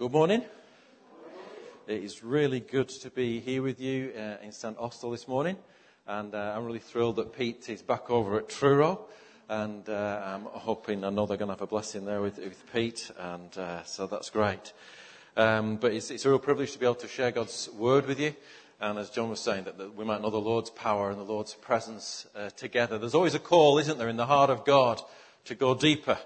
Good morning. It is really good to be here with you uh, in St. Austell this morning. And uh, I'm really thrilled that Pete is back over at Truro. And uh, I'm hoping, I know they're going to have a blessing there with, with Pete. And uh, so that's great. Um, but it's, it's, a real privilege to be able to share God's word with you. And as John was saying, that, that we might know the Lord's power and the Lord's presence uh, together. There's always a call, isn't there, in the heart of God to go deeper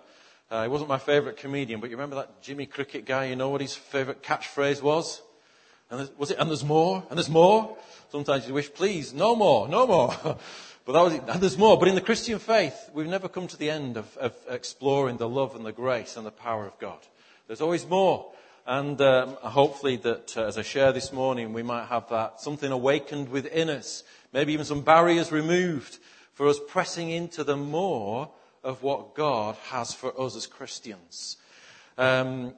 uh, he wasn't my favourite comedian, but you remember that Jimmy Cricket guy? You know what his favourite catchphrase was? And was it, and there's more, and there's more? Sometimes you wish, please, no more, no more. but that was it, and there's more. But in the Christian faith, we've never come to the end of, of exploring the love and the grace and the power of God. There's always more. And um, hopefully that uh, as I share this morning, we might have that something awakened within us, maybe even some barriers removed for us pressing into the more of what God has for us as Christians. Um,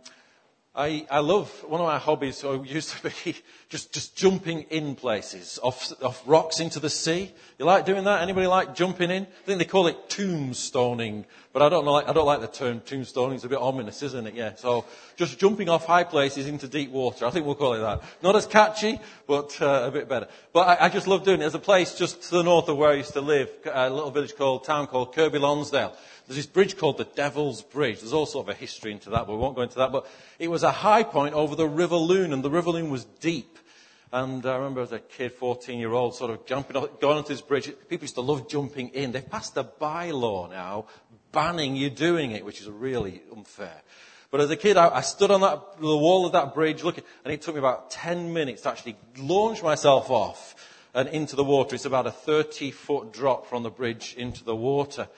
I, I, love one of my hobbies so used to be just, just jumping in places off, off rocks into the sea. You like doing that? Anybody like jumping in? I think they call it tombstoning, but I don't know, I don't like the term tombstoning. It's a bit ominous, isn't it? Yeah. So just jumping off high places into deep water. I think we'll call it that. Not as catchy, but uh, a bit better. But I, I, just love doing it. There's a place just to the north of where I used to live, a little village called, town called Kirkby Lonsdale. There's this bridge called the Devil's Bridge. There's all sort of a history into that, but we won't go into that. But it was a high point over the River Lune, and the River Lune was deep. And I remember as a kid, 14 year old, sort of jumping, off, going onto this bridge. People used to love jumping in. They've passed a bylaw now banning you doing it, which is really unfair. But as a kid, I, I stood on that, the wall of that bridge looking, and it took me about 10 minutes to actually launch myself off and into the water. It's about a 30 foot drop from the bridge into the water.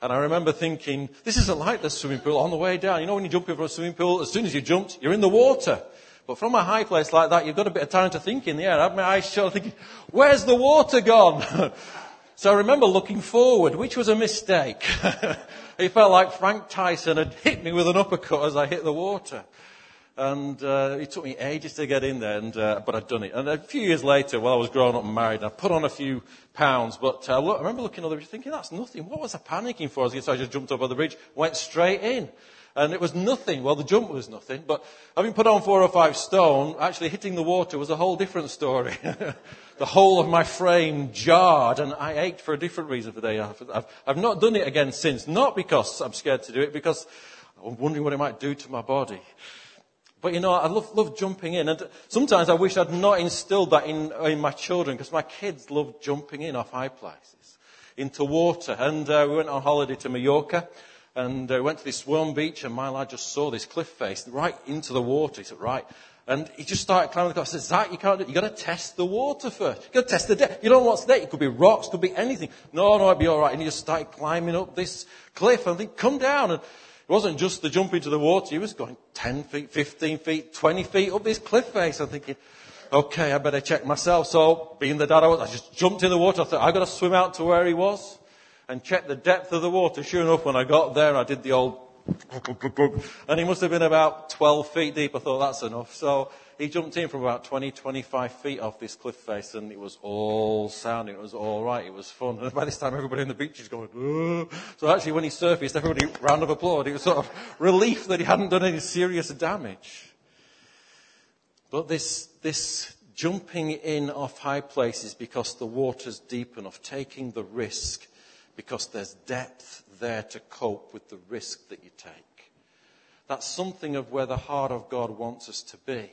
And I remember thinking, this isn't like the swimming pool on the way down. You know when you jump over a swimming pool, as soon as you jumped, you're in the water. But from a high place like that, you've got a bit of time to think in the air. I had my eyes shut thinking, where's the water gone? so I remember looking forward, which was a mistake. it felt like Frank Tyson had hit me with an uppercut as I hit the water. And uh, it took me ages to get in there, and, uh, but I'd done it. And a few years later, while I was growing up and married, I put on a few pounds. But uh, look, I remember looking bridge thinking, that's nothing. What was I panicking for? So I just jumped over the bridge, went straight in. And it was nothing. Well, the jump was nothing. But having put on four or five stone, actually hitting the water was a whole different story. the whole of my frame jarred, and I ached for a different reason for the day after. I've, I've not done it again since. Not because I'm scared to do it, because I'm wondering what it might do to my body. But you know, I love, love jumping in. And sometimes I wish I'd not instilled that in, in my children because my kids love jumping in off high places into water. And uh, we went on holiday to Mallorca and uh, went to this warm beach and my lad just saw this cliff face right into the water. He said, right. And he just started climbing the cliff. I said, Zach, you can't do it. You've got to test the water first. You've got to test the depth. You don't know what's there. It could be rocks, could be anything. No, no, it'd be all right. And he just started climbing up this cliff and I think, come down. And it wasn't just the jump into the water. He was going 10 feet, 15 feet, 20 feet up this cliff face. I'm thinking, okay, I better check myself. So, being the dad I was, I just jumped in the water. I thought, I've got to swim out to where he was and check the depth of the water. Sure enough, when I got there, I did the old, and he must have been about 12 feet deep. I thought, that's enough. So, he jumped in from about 20, 25 feet off this cliff face and it was all sounding. It was all right. It was fun. And by this time, everybody on the beach is going, Ugh. so actually when he surfaced, everybody round of applause. It was sort of relief that he hadn't done any serious damage. But this, this jumping in off high places because the water's deep enough, taking the risk because there's depth there to cope with the risk that you take. That's something of where the heart of God wants us to be.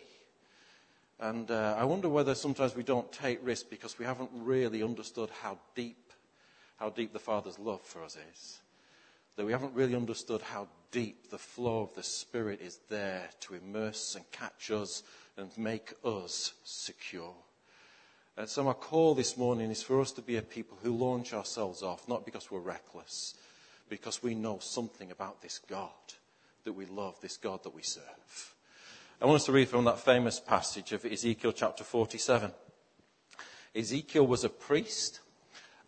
And uh, I wonder whether sometimes we don't take risks because we haven't really understood how deep, how deep the Father's love for us is. That we haven't really understood how deep the flow of the Spirit is there to immerse and catch us and make us secure. And so my call this morning is for us to be a people who launch ourselves off, not because we're reckless, because we know something about this God that we love, this God that we serve. I want us to read from that famous passage of Ezekiel chapter 47. Ezekiel was a priest,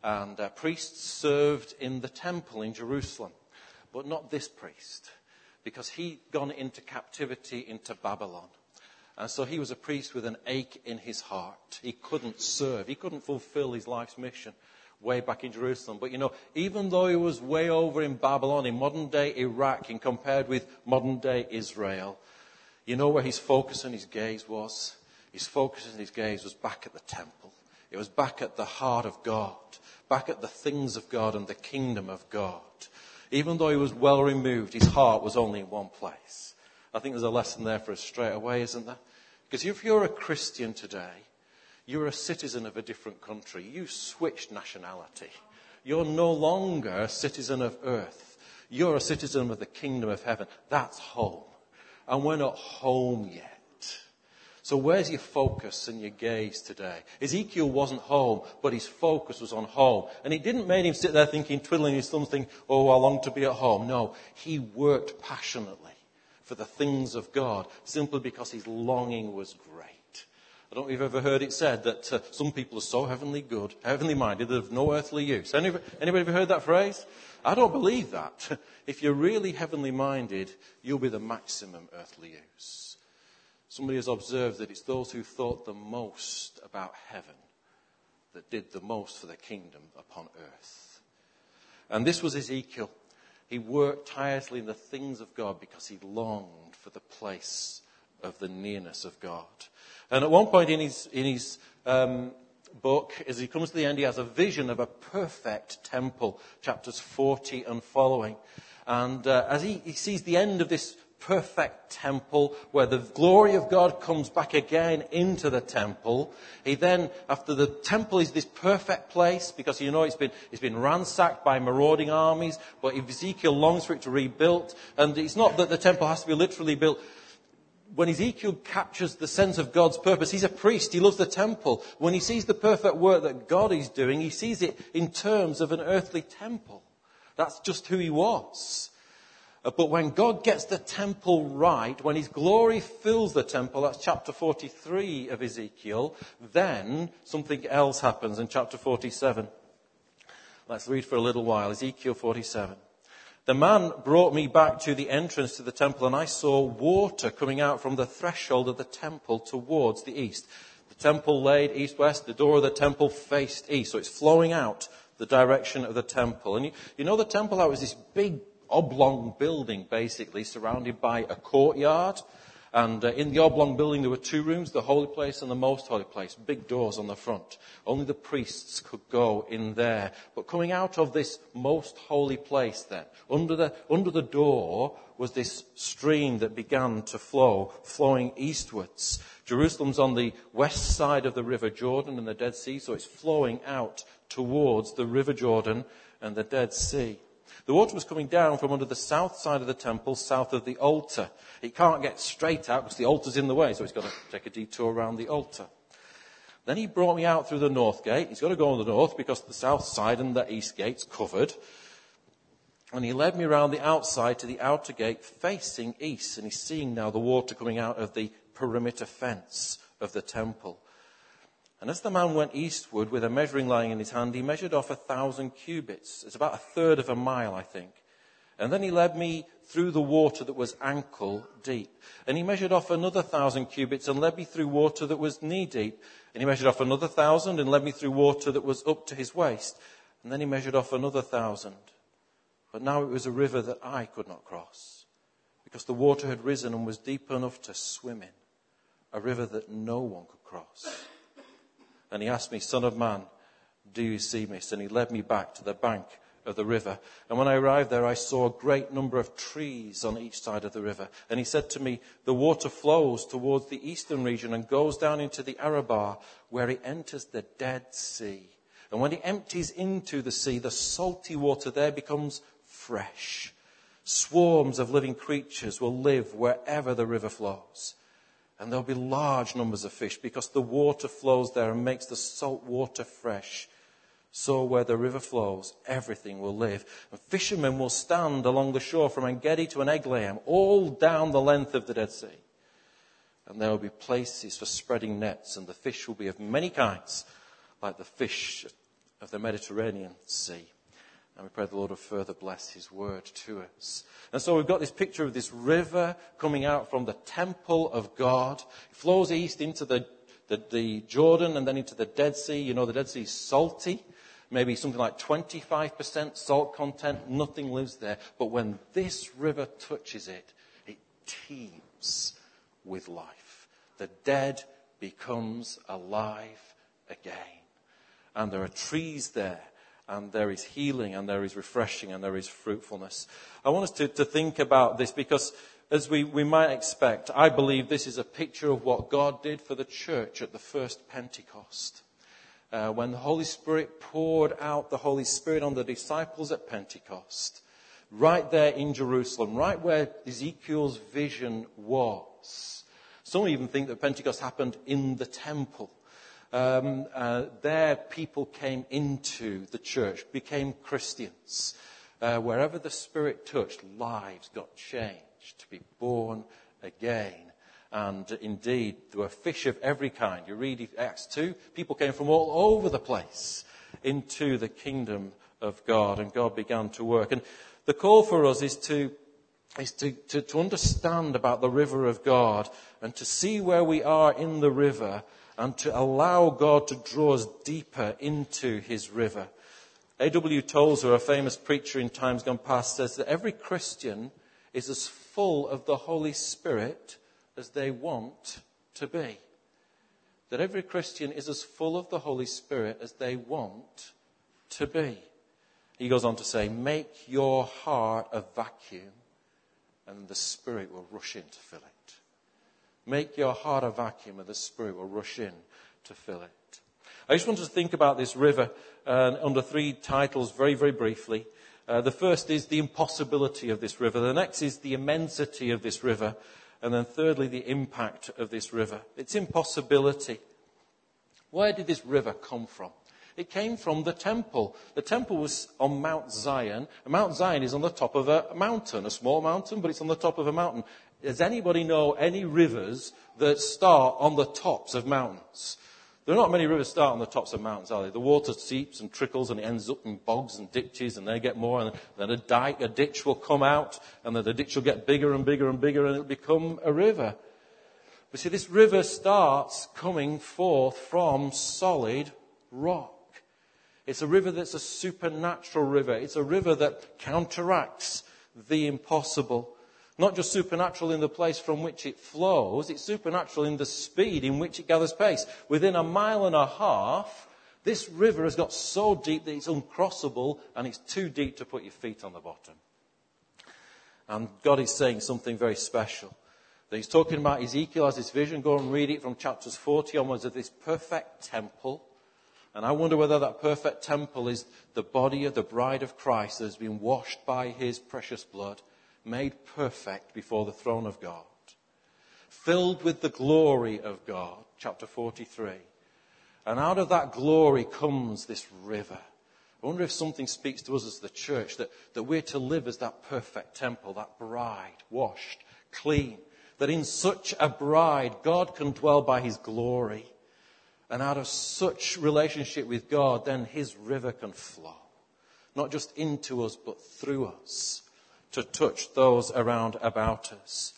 and uh, priests served in the temple in Jerusalem, but not this priest, because he'd gone into captivity into Babylon. And so he was a priest with an ache in his heart. He couldn't serve. He couldn't fulfill his life's mission way back in Jerusalem. But you know, even though he was way over in Babylon, in modern day Iraq, in compared with modern day Israel, You know where his focus and his gaze was? His focus and his gaze was back at the temple. It was back at the heart of God, back at the things of God and the kingdom of God. Even though he was well removed, his heart was only in one place. I think there's a lesson there for us straight away, isn't there? Because if you're a Christian today, you're a citizen of a different country. You've switched nationality. You're no longer a citizen of earth. You're a citizen of the kingdom of heaven. That's home. And we're not home yet. So where's your focus and your gaze today? Ezekiel wasn't home, but his focus was on home. And it didn't make him sit there thinking, twiddling his thumbs, thinking, oh, I long to be at home. No, he worked passionately for the things of God simply because his longing was great. I don't know if you've ever heard it said that uh, some people are so heavenly good, heavenly minded, they're of no earthly use. Anybody, anybody ever heard that phrase? I don't believe that. If you're really heavenly minded, you'll be the maximum earthly use. Somebody has observed that it's those who thought the most about heaven that did the most for the kingdom upon earth. And this was Ezekiel. He worked tirelessly in the things of God because he longed for the place of the nearness of God. And at one point in his, in his um, book, as he comes to the end, he has a vision of a perfect temple, chapters 40 and following. And uh, as he, he sees the end of this perfect temple where the glory of God comes back again into the temple. He then, after the temple is this perfect place, because you know it's been, it's been ransacked by marauding armies, but Ezekiel longs for it to rebuilt. And it's not that the temple has to be literally built. When Ezekiel captures the sense of God's purpose, he's a priest, he loves the temple. When he sees the perfect work that God is doing, he sees it in terms of an earthly temple. That's just who he was. Uh, but when God gets the temple right, when His glory fills the temple, that's chapter 43 of Ezekiel, then something else happens in chapter 47. Let's read for a little while. Ezekiel 47. The man brought me back to the entrance to the temple and I saw water coming out from the threshold of the temple towards the east. The temple laid east-west, the door of the temple faced east, so it's flowing out the direction of the temple. And you, you know the temple, that was this big oblong building, basically, surrounded by a courtyard. And uh, in the oblong building, there were two rooms, the holy place and the most holy place, big doors on the front. Only the priests could go in there. But coming out of this most holy place then, under the, under the door was this stream that began to flow, flowing eastwards. Jerusalem's on the west side of the river Jordan and the Dead Sea, so it's flowing out towards the river Jordan and the Dead Sea. The water was coming down from under the south side of the temple, south of the altar. It can't get straight out because the altar's in the way, so he's got to take a detour around the altar. Then he brought me out through the north gate. He's got to go on the north because the south side and the east gate's covered. And he led me around the outside to the outer gate facing east. And he's seeing now the water coming out of the perimeter fence of the temple. And as the man went eastward with a measuring line in his hand, he measured off a thousand cubits. It's about a third of a mile, I think. And then he led me through the water that was ankle deep. And he measured off another thousand cubits and led me through water that was knee deep. And he measured off another thousand and led me through water that was up to his waist. And then he measured off another thousand. But now it was a river that I could not cross because the water had risen and was deep enough to swim in. A river that no one could cross. And he asked me, Son of man, do you see me? And he led me back to the bank of the river. And when I arrived there, I saw a great number of trees on each side of the river. And he said to me, The water flows towards the eastern region and goes down into the Arabah, where it enters the Dead Sea. And when it empties into the sea, the salty water there becomes fresh. Swarms of living creatures will live wherever the river flows. And there'll be large numbers of fish because the water flows there and makes the salt water fresh. So where the river flows, everything will live. And fishermen will stand along the shore from Engedi to Eneglaim, all down the length of the Dead Sea. And there will be places for spreading nets, and the fish will be of many kinds, like the fish of the Mediterranean Sea. And we pray the Lord will further bless his word to us. And so we've got this picture of this river coming out from the temple of God. It flows east into the, the, the Jordan and then into the Dead Sea. You know, the Dead Sea is salty. Maybe something like 25% salt content. Nothing lives there. But when this river touches it, it teems with life. The dead becomes alive again. And there are trees there, and there is healing, and there is refreshing, and there is fruitfulness. I want us to, to think about this because, as we, we might expect, I believe this is a picture of what God did for the church at the first Pentecost. Uh, when the Holy Spirit poured out the Holy Spirit on the disciples at Pentecost, right there in Jerusalem, right where Ezekiel's vision was. Some even think that Pentecost happened in the temple. Um, uh, there, people came into the church, became Christians. Uh, wherever the Spirit touched, lives got changed to be born again. And indeed, there were fish of every kind. You read Acts 2, people came from all over the place into the kingdom of God, and God began to work. And the call for us is to is to, to, to, understand about the river of God and to see where we are in the river and to allow God to draw us deeper into his river. A.W. Tozer, a famous preacher in times gone past, says that every Christian is as full of the Holy Spirit as they want to be. That every Christian is as full of the Holy Spirit as they want to be. He goes on to say, make your heart a vacuum and the Spirit will rush in to fill it. Make your heart a vacuum and the Spirit will rush in to fill it. I just want to think about this river uh, under three titles very, very briefly. Uh, the first is the impossibility of this river. The next is the immensity of this river. And then thirdly, the impact of this river. Its impossibility. Where did this river come from? It came from the temple. The temple was on Mount Zion. Mount Zion is on the top of a mountain, a small mountain, but it's on the top of a mountain. Does anybody know any rivers that start on the tops of mountains? There are not many rivers start on the tops of mountains, are they? The water seeps and trickles and it ends up in bogs and ditches and they get more and then a dike, a ditch will come out and then the ditch will get bigger and bigger and bigger and it'll become a river. But see, this river starts coming forth from solid rock. It's a river that's a supernatural river. It's a river that counteracts the impossible. Not just supernatural in the place from which it flows, it's supernatural in the speed in which it gathers pace. Within a mile and a half, this river has got so deep that it's uncrossable and it's too deep to put your feet on the bottom. And God is saying something very special. That he's talking about Ezekiel as his vision. Go and read it from chapters 40 onwards of this perfect temple and I wonder whether that perfect temple is the body of the bride of Christ that has been washed by his precious blood, made perfect before the throne of God, filled with the glory of God, chapter 43. And out of that glory comes this river. I wonder if something speaks to us as the church that, that we're to live as that perfect temple, that bride, washed, clean. That in such a bride, God can dwell by his glory. And out of such relationship with God, then His river can flow. Not just into us, but through us to touch those around about us.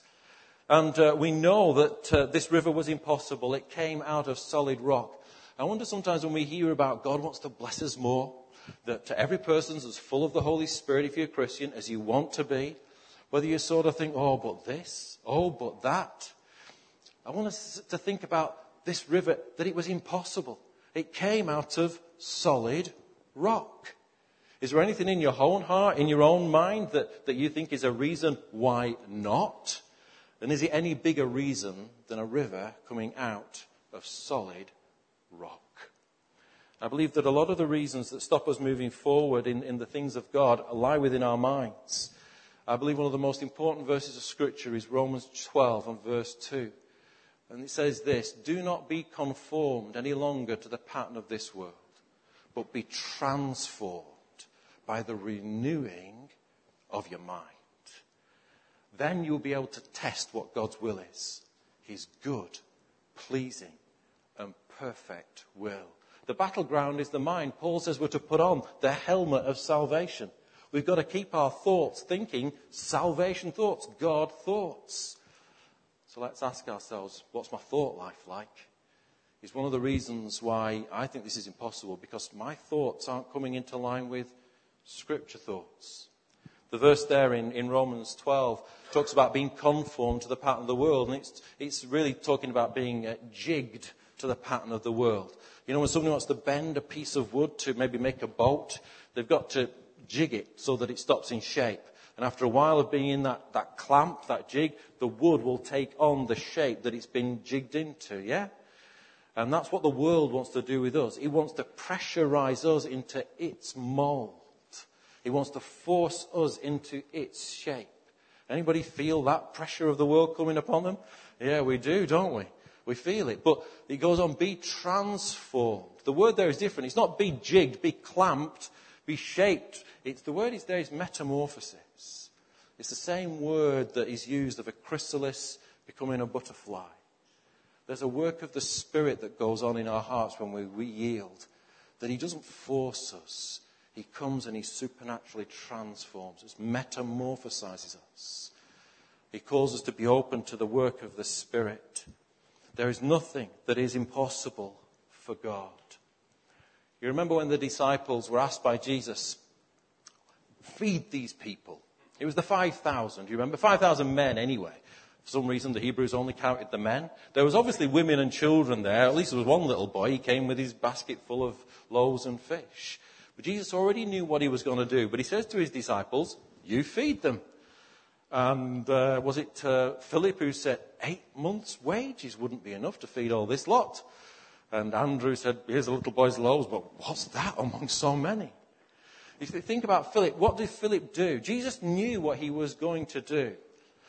And uh, we know that uh, this river was impossible. It came out of solid rock. I wonder sometimes when we hear about God wants to bless us more, that to every person's as full of the Holy Spirit if you're a Christian as you want to be, whether you sort of think, oh, but this, oh, but that. I want us to think about this river that it was impossible. It came out of solid rock. Is there anything in your own heart, in your own mind, that, that you think is a reason why not? And is it any bigger reason than a river coming out of solid rock? I believe that a lot of the reasons that stop us moving forward in, in the things of God lie within our minds. I believe one of the most important verses of Scripture is Romans 12 and verse 2. And it says this Do not be conformed any longer to the pattern of this world, but be transformed by the renewing of your mind. Then you'll be able to test what God's will is His good, pleasing, and perfect will. The battleground is the mind. Paul says we're to put on the helmet of salvation. We've got to keep our thoughts thinking salvation thoughts, God thoughts. So let's ask ourselves, what's my thought life like? Is one of the reasons why I think this is impossible because my thoughts aren't coming into line with scripture thoughts. The verse there in, in Romans 12 talks about being conformed to the pattern of the world, and it's, it's really talking about being uh, jigged to the pattern of the world. You know, when somebody wants to bend a piece of wood to maybe make a boat, they've got to jig it so that it stops in shape. And after a while of being in that, that clamp, that jig, the wood will take on the shape that it's been jigged into, yeah? And that's what the world wants to do with us. It wants to pressurize us into its mold. It wants to force us into its shape. Anybody feel that pressure of the world coming upon them? Yeah, we do, don't we? We feel it. But it goes on, be transformed. The word there is different. It's not be jigged, be clamped, be shaped. It's, the word is there is metamorphosis. It's the same word that is used of a chrysalis becoming a butterfly. There's a work of the Spirit that goes on in our hearts when we, we yield, that He doesn't force us. He comes and He supernaturally transforms us, metamorphosizes us. He calls us to be open to the work of the Spirit. There is nothing that is impossible for God. You remember when the disciples were asked by Jesus, feed these people. It was the 5,000. Do you remember? 5,000 men anyway. For some reason, the Hebrews only counted the men. There was obviously women and children there. At least there was one little boy. He came with his basket full of loaves and fish. But Jesus already knew what he was going to do. But he says to his disciples, You feed them. And uh, was it uh, Philip who said, Eight months' wages wouldn't be enough to feed all this lot? And Andrew said, Here's a little boy's loaves, but what's that among so many? If you think about Philip. What did Philip do? Jesus knew what he was going to do.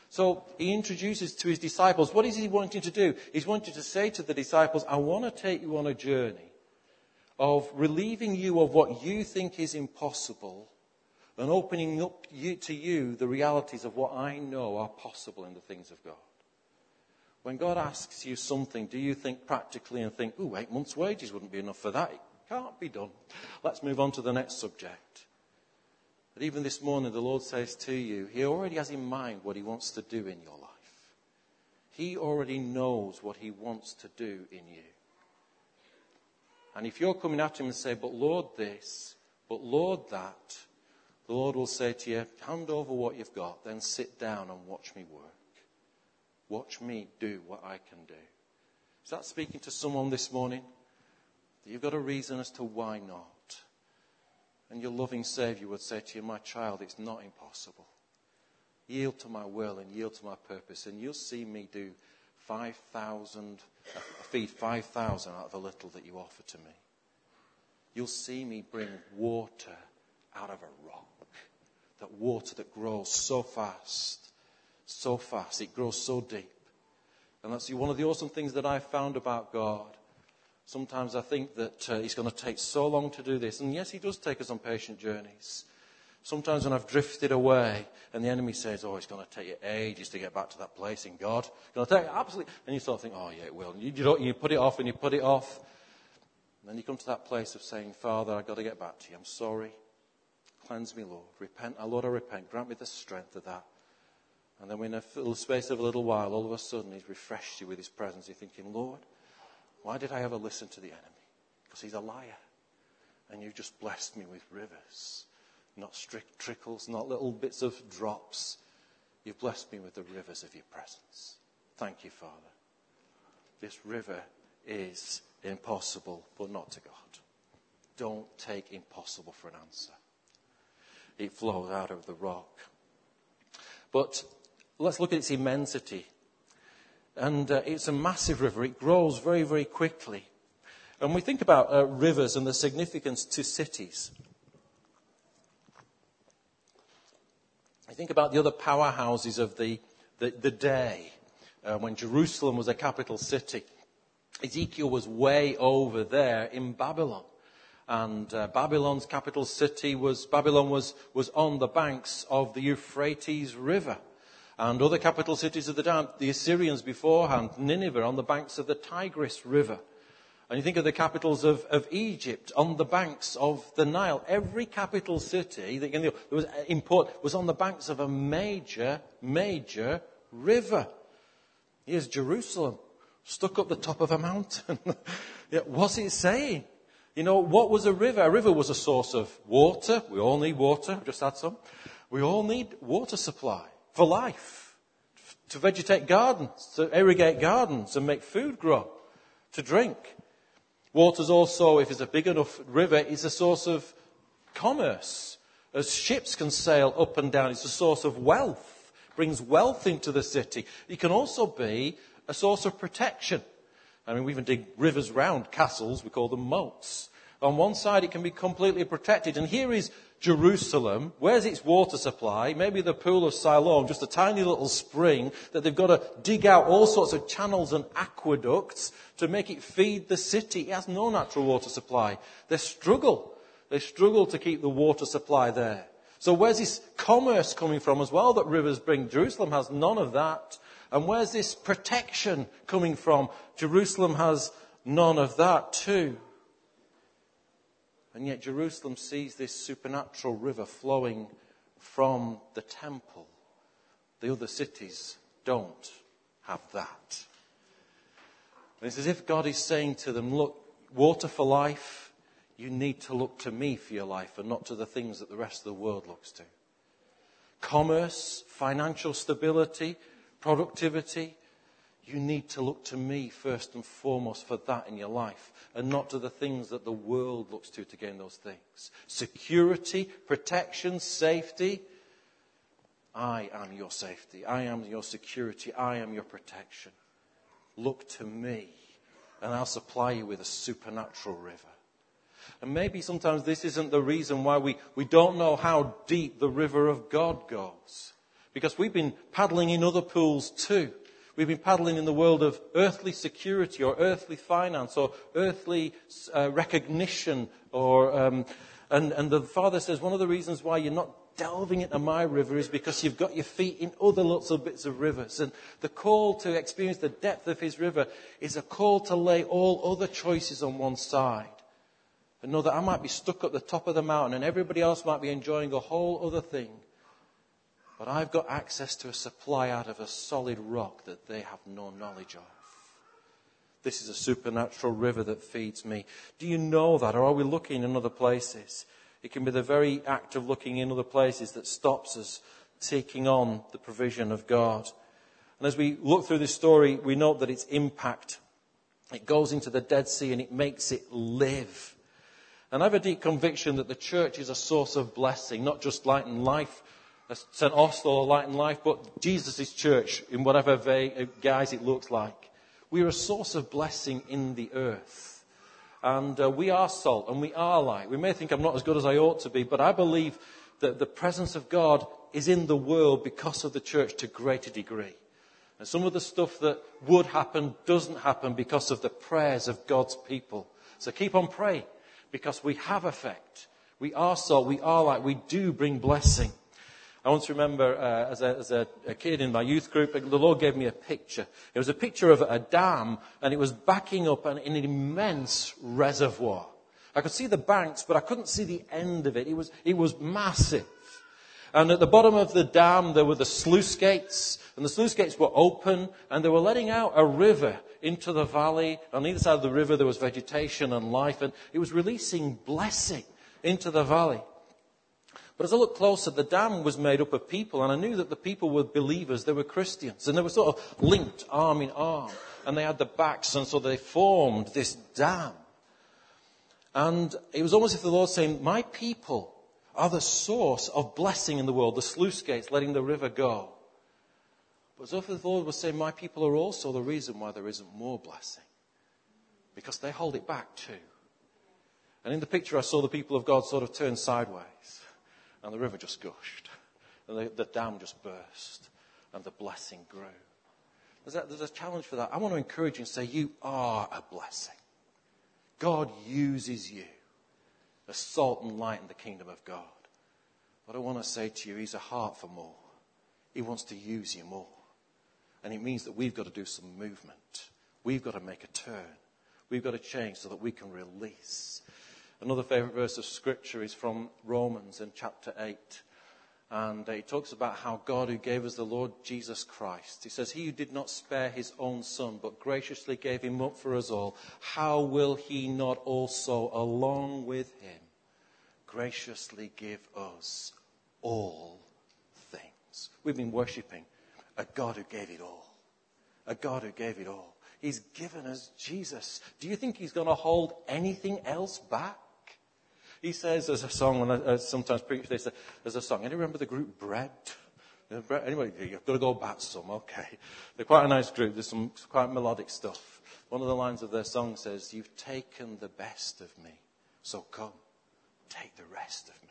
So he introduces to his disciples, what is he wanting to do? He's wanting to say to the disciples, I want to take you on a journey of relieving you of what you think is impossible and opening up you, to you the realities of what I know are possible in the things of God. When God asks you something, do you think practically and think, ooh, eight months' wages wouldn't be enough for that? It can't be done. Let's move on to the next subject. But even this morning, the Lord says to you, He already has in mind what He wants to do in your life. He already knows what He wants to do in you. And if you're coming at Him and say, But Lord, this, but Lord, that, the Lord will say to you, Hand over what you've got, then sit down and watch me work. Watch me do what I can do. Is that speaking to someone this morning? You've got a reason as to why not. And your loving Savior would say to you, My child, it's not impossible. Yield to my will and yield to my purpose, and you'll see me do 5,000, uh, feed 5,000 out of the little that you offer to me. You'll see me bring water out of a rock. That water that grows so fast, so fast, it grows so deep. And that's one of the awesome things that I've found about God Sometimes I think that uh, He's going to take so long to do this. And yes, He does take us on patient journeys. Sometimes when I've drifted away and the enemy says, oh, it's going to take you ages to get back to that place in God. It's going to take you absolutely, and you sort of think, oh yeah, it will. And you, you, you put it off and you put it off. And then you come to that place of saying, Father, I've got to get back to you. I'm sorry. Cleanse me, Lord. Repent. Oh, Lord, I repent. Grant me the strength of that. And then in a little space of a little while, all of a sudden, he's refreshed you with his presence. You're thinking, Lord, why did I ever listen to the enemy? Because he's a liar. And you've just blessed me with rivers. Not strict trickles, not little bits of drops. You've blessed me with the rivers of your presence. Thank you, Father. This river is impossible, but not to God. Don't take impossible for an answer. It flows out of the rock. But let's look at its immensity. And uh, it's a massive river. It grows very, very quickly. And we think about uh, rivers and the significance to cities. Think about the other powerhouses of the, the, the day uh, when Jerusalem was a capital city. Ezekiel was way over there in Babylon. And uh, Babylon's capital city was, Babylon was, was on the banks of the Euphrates River and other capital cities of the time, the Assyrians beforehand, Nineveh on the banks of the Tigris River. And you think of the capitals of, of Egypt on the banks of the Nile. Every capital city that you know, was import was on the banks of a major, major river. Here's Jerusalem, stuck up the top of a mountain. what's it saying? You know, what was a river? A river was a source of water. We all need water. I've just had some. We all need water supply for life, to vegetate gardens, to irrigate gardens and make food grow, to drink. Water's also, if it's a big enough river, is a source of commerce. As ships can sail up and down, it's a source of wealth, brings wealth into the city. It can also be a source of protection. I mean, we even dig rivers round castles, we call them moats. On one side, it can be completely protected. And here is Jerusalem. Where's its water supply? Maybe the pool of Siloam, just a tiny little spring that they've got to dig out all sorts of channels and aqueducts to make it feed the city. It has no natural water supply. They struggle. They struggle to keep the water supply there. So where's this commerce coming from as well that rivers bring? Jerusalem has none of that. And where's this protection coming from? Jerusalem has none of that too. And yet Jerusalem sees this supernatural river flowing from the temple. The other cities don't have that. And it's as if God is saying to them, look, water for life, you need to look to me for your life and not to the things that the rest of the world looks to. Commerce, financial stability, productivity, you need to look to me first and foremost for that in your life and not to the things that the world looks to to gain those things. Security, protection, safety. I am your safety. I am your security. I am your protection. Look to me and I'll supply you with a supernatural river. And maybe sometimes this isn't the reason why we, we don't know how deep the river of God goes. Because we've been paddling in other pools too. We've been paddling in the world of earthly security or earthly finance or earthly uh, recognition. Or, um, and, and the Father says one of the reasons why you're not delving into my river is because you've got your feet in other lots of bits of rivers. And the call to experience the depth of his river is a call to lay all other choices on one side. And know that I might be stuck at the top of the mountain and everybody else might be enjoying a whole other thing. But I've got access to a supply out of a solid rock that they have no knowledge of. This is a supernatural river that feeds me. Do you know that? Or are we looking in other places? It can be the very act of looking in other places that stops us taking on the provision of God. And as we look through this story, we note that its impact, it goes into the Dead Sea and it makes it live. And I have a deep conviction that the church is a source of blessing, not just light and life St. Austell, Light and Life, but Jesus' church in whatever uh, guise it looks like. We are a source of blessing in the earth. And uh, we are salt and we are light. We may think I'm not as good as I ought to be, but I believe that the presence of God is in the world because of the church to a greater degree. And some of the stuff that would happen doesn't happen because of the prayers of God's people. So keep on praying because we have effect. We are salt. We are light. We do bring blessing. I once remember uh, as, a, as a, a, kid in my youth group, the Lord gave me a picture. It was a picture of a dam, and it was backing up an, an immense reservoir. I could see the banks, but I couldn't see the end of it. It was, it was massive. And at the bottom of the dam, there were the sluice gates, and the sluice gates were open, and they were letting out a river into the valley. On either side of the river, there was vegetation and life, and it was releasing blessing into the valley. But as I looked closer, the dam was made up of people, and I knew that the people were believers, they were Christians, and they were sort of linked arm in arm, and they had the backs, and so they formed this dam. And it was almost as if the Lord was saying, My people are the source of blessing in the world, the sluice gates letting the river go. But as if the Lord was saying, My people are also the reason why there isn't more blessing. Because they hold it back too. And in the picture, I saw the people of God sort of turn sideways and the river just gushed, and the, the dam just burst, and the blessing grew. There's a, there's a challenge for that. I want to encourage you and say, You are a blessing. God uses you as salt and light in the kingdom of God. But I want to say to you, He's a heart for more. He wants to use you more. And it means that we've got to do some movement. We've got to make a turn. We've got to change so that we can release Another favorite verse of scripture is from Romans in chapter 8. And uh, he talks about how God, who gave us the Lord Jesus Christ, he says, He who did not spare his own son, but graciously gave him up for us all, how will he not also, along with him, graciously give us all things? We've been worshipping a God who gave it all. A God who gave it all. He's given us Jesus. Do you think he's going to hold anything else back? He says, there's a song, when I, I sometimes preach this, there's a song. Anyone remember the group Bread? Anyway, you've got to go back some, okay. They're quite a nice group. There's some quite melodic stuff. One of the lines of their song says, You've taken the best of me, so come, take the rest of me.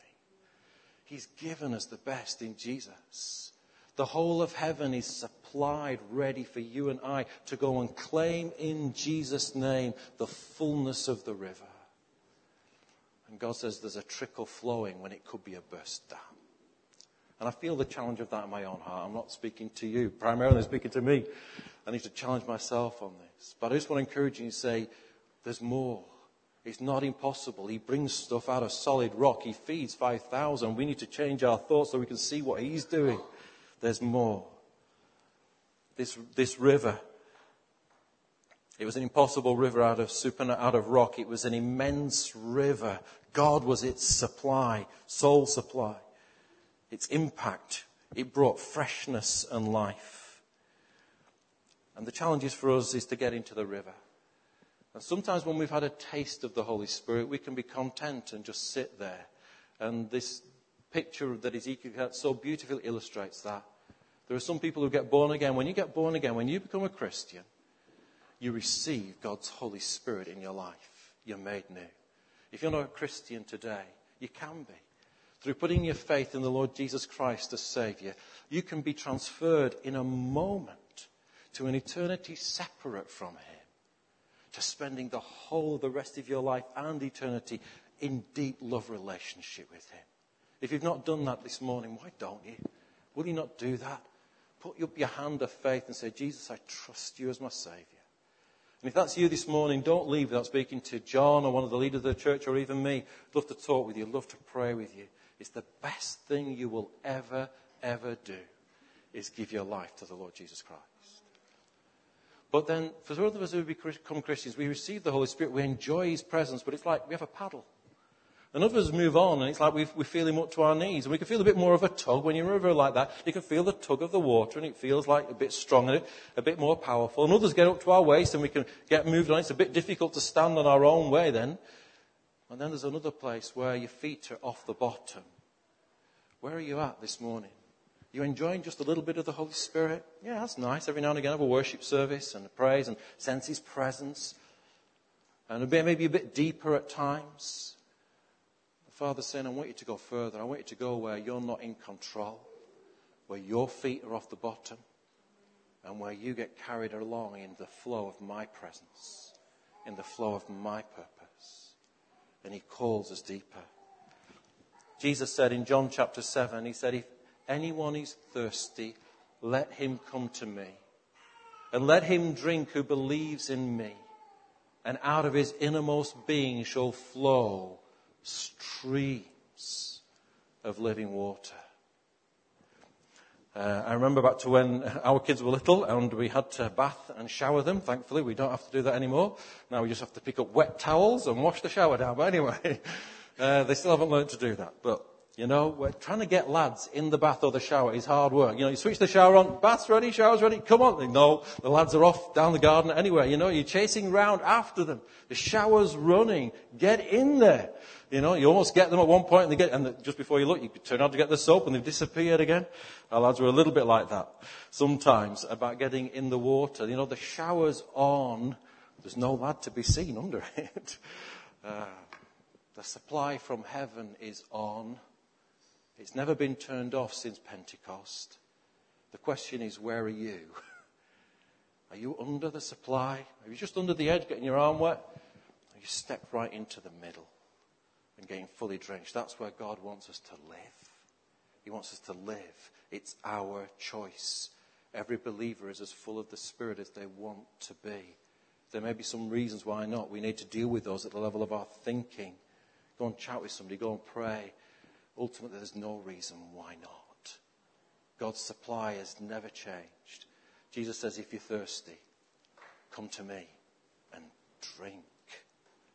He's given us the best in Jesus. The whole of heaven is supplied, ready for you and I to go and claim in Jesus' name the fullness of the river. And God says there's a trickle flowing when it could be a burst dam. And I feel the challenge of that in my own heart. I'm not speaking to you, primarily speaking to me. I need to challenge myself on this. But I just want to encourage you and say, there's more. It's not impossible. He brings stuff out of solid rock. He feeds 5,000. We need to change our thoughts so we can see what he's doing. There's more. This, this river, it was an impossible river out of super, out of rock. It was an immense river. God was its supply, soul supply its impact. It brought freshness and life. And the challenge is for us is to get into the river. And sometimes when we've had a taste of the Holy Spirit, we can be content and just sit there. And this picture that Ezekiel had so beautifully illustrates that. There are some people who get born again. When you get born again, when you become a Christian, you receive God's Holy Spirit in your life. You're made new. If you're not a Christian today, you can be through putting your faith in the Lord Jesus Christ as Savior, you can be transferred in a moment to an eternity separate from Him, to spending the whole of the rest of your life and eternity in deep love relationship with Him. If you've not done that this morning, why don't you? Will you not do that? Put up your hand of faith and say, Jesus, I trust you as my Savior. And if that's you this morning, don't leave without speaking to John or one of the leaders of the church or even me. I'd love to talk with you, I'd love to pray with you. It's the best thing you will ever, ever do is give your life to the Lord Jesus Christ. But then, for those of us who become Christians, we receive the Holy Spirit, we enjoy His presence, but it's like we have a paddle. And others move on, and it's like we, feel Him up to our knees. And we can feel a bit more of a tug. When you're river like that, you can feel the tug of the water, and it feels like a bit stronger, a bit more powerful. And others get up to our waist, and we can get moved on. It's a bit difficult to stand on our own way then. And then there's another place where your feet are off the bottom. Where are you at this morning? You enjoying just a little bit of the Holy Spirit? Yeah, that's nice. Every now and again, have a worship service and a praise and sense His presence. And maybe a bit deeper at times. The Father's saying, I want you to go further. I want you to go where you're not in control, where your feet are off the bottom, and where you get carried along in the flow of my presence, in the flow of my purpose and he calls us deeper. Jesus said in John chapter 7, he said, If anyone is thirsty, let him come to me. And let him drink who believes in me. And out of his innermost being shall flow streams of living water. Uh, I remember back to when our kids were little and we had to bath and shower them. Thankfully, we don't have to do that anymore. Now we just have to pick up wet towels and wash the shower down. But anyway, uh, they still haven't learned to do that. But, you know, we're trying to get lads in the bath or the shower is hard work. You know, you switch the shower on, bath's ready, shower's ready, come on. No, the lads are off down the garden anyway. You know, you're chasing round after them. The shower's running. Get in there. You know, you almost get them at one point and they get, and just before you look, you turn out to get the soap and they've disappeared again. Our lads were a little bit like that sometimes about getting in the water. You know, the shower's on. There's no lad to be seen under it. Uh, the supply from heaven is on. It's never been turned off since Pentecost. The question is, where are you? Are you under the supply? Are you just under the edge getting your arm wet? Or you step right into the middle? And getting fully drenched. That's where God wants us to live. He wants us to live. It's our choice. Every believer is as full of the Spirit as they want to be. There may be some reasons why not. We need to deal with those at the level of our thinking. Go and chat with somebody, go and pray. Ultimately, there's no reason why not. God's supply has never changed. Jesus says, if you're thirsty, come to me and drink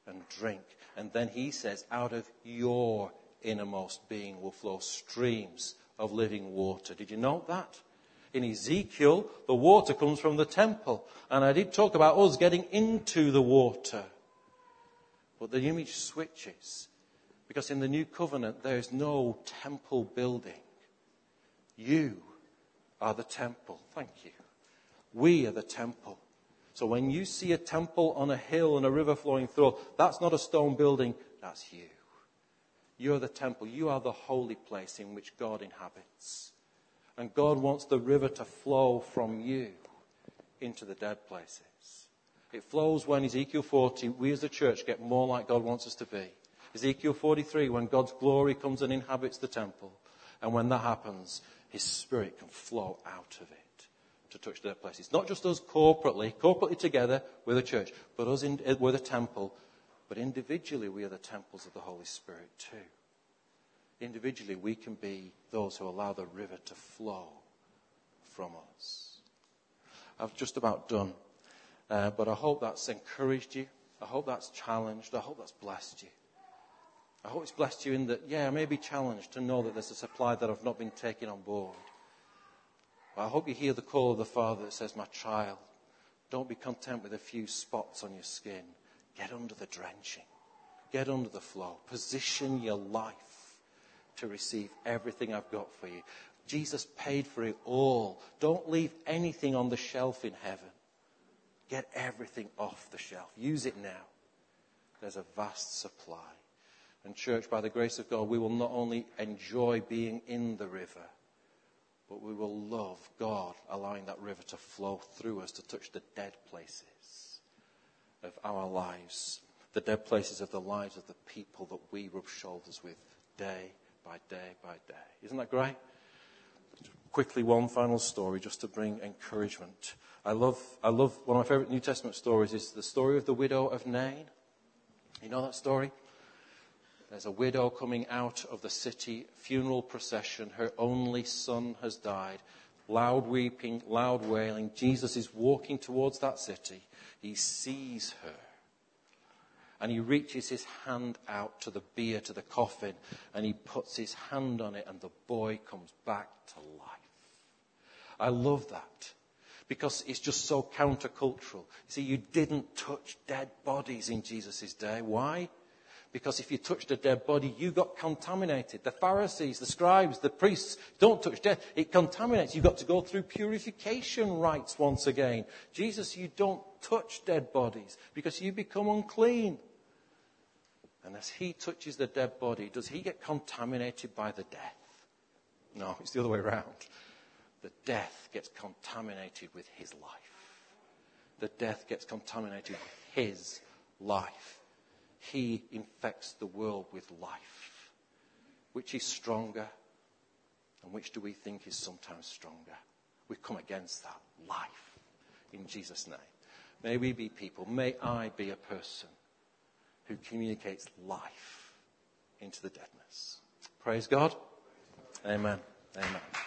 and drink. And then he says, out of your innermost being will flow streams of living water. Did you note that? In Ezekiel, the water comes from the temple. And I did talk about us getting into the water. But the image switches. Because in the new covenant, there is no temple building. You are the temple. Thank you. We are the temple. So when you see a temple on a hill and a river flowing through, that's not a stone building, that's you. You're the temple. You are the holy place in which God inhabits. And God wants the river to flow from you into the dead places. It flows when Ezekiel 40, we as a church get more like God wants us to be. Ezekiel 43, when God's glory comes and inhabits the temple. And when that happens, His Spirit can flow out of it to touch their places. Not just us corporately, corporately together, we're the church, but us, in, we're the temple. But individually, we are the temples of the Holy Spirit too. Individually, we can be those who allow the river to flow from us. I've just about done, uh, but I hope that's encouraged you. I hope that's challenged. I hope that's blessed you. I hope it's blessed you in that, yeah, I may be challenged to know that there's a supply that I've not been taking on board. I hope you hear the call of the Father that says, My child, don't be content with a few spots on your skin. Get under the drenching, get under the flow. Position your life to receive everything I've got for you. Jesus paid for it all. Don't leave anything on the shelf in heaven. Get everything off the shelf. Use it now. There's a vast supply. And, church, by the grace of God, we will not only enjoy being in the river, but we will love God allowing that river to flow through us to touch the dead places of our lives, the dead places of the lives of the people that we rub shoulders with day by day by day. Isn't that great? Quickly, one final story just to bring encouragement. I love, I love, one of my favorite New Testament stories is the story of the widow of Nain. You know that story? There's a widow coming out of the city, funeral procession. Her only son has died. Loud weeping, loud wailing. Jesus is walking towards that city. He sees her. And he reaches his hand out to the bier, to the coffin, and he puts his hand on it, and the boy comes back to life. I love that because it's just so countercultural. See, you didn't touch dead bodies in Jesus' day. Why? Because if you touched a dead body, you got contaminated. The Pharisees, the scribes, the priests don't touch death. It contaminates. You've got to go through purification rites once again. Jesus, you don't touch dead bodies because you become unclean. And as he touches the dead body, does he get contaminated by the death? No, it's the other way around. The death gets contaminated with his life. The death gets contaminated with his life. He infects the world with life. Which is stronger? And which do we think is sometimes stronger? We come against that life in Jesus' name. May we be people. May I be a person who communicates life into the deadness. Praise God. Amen. Amen.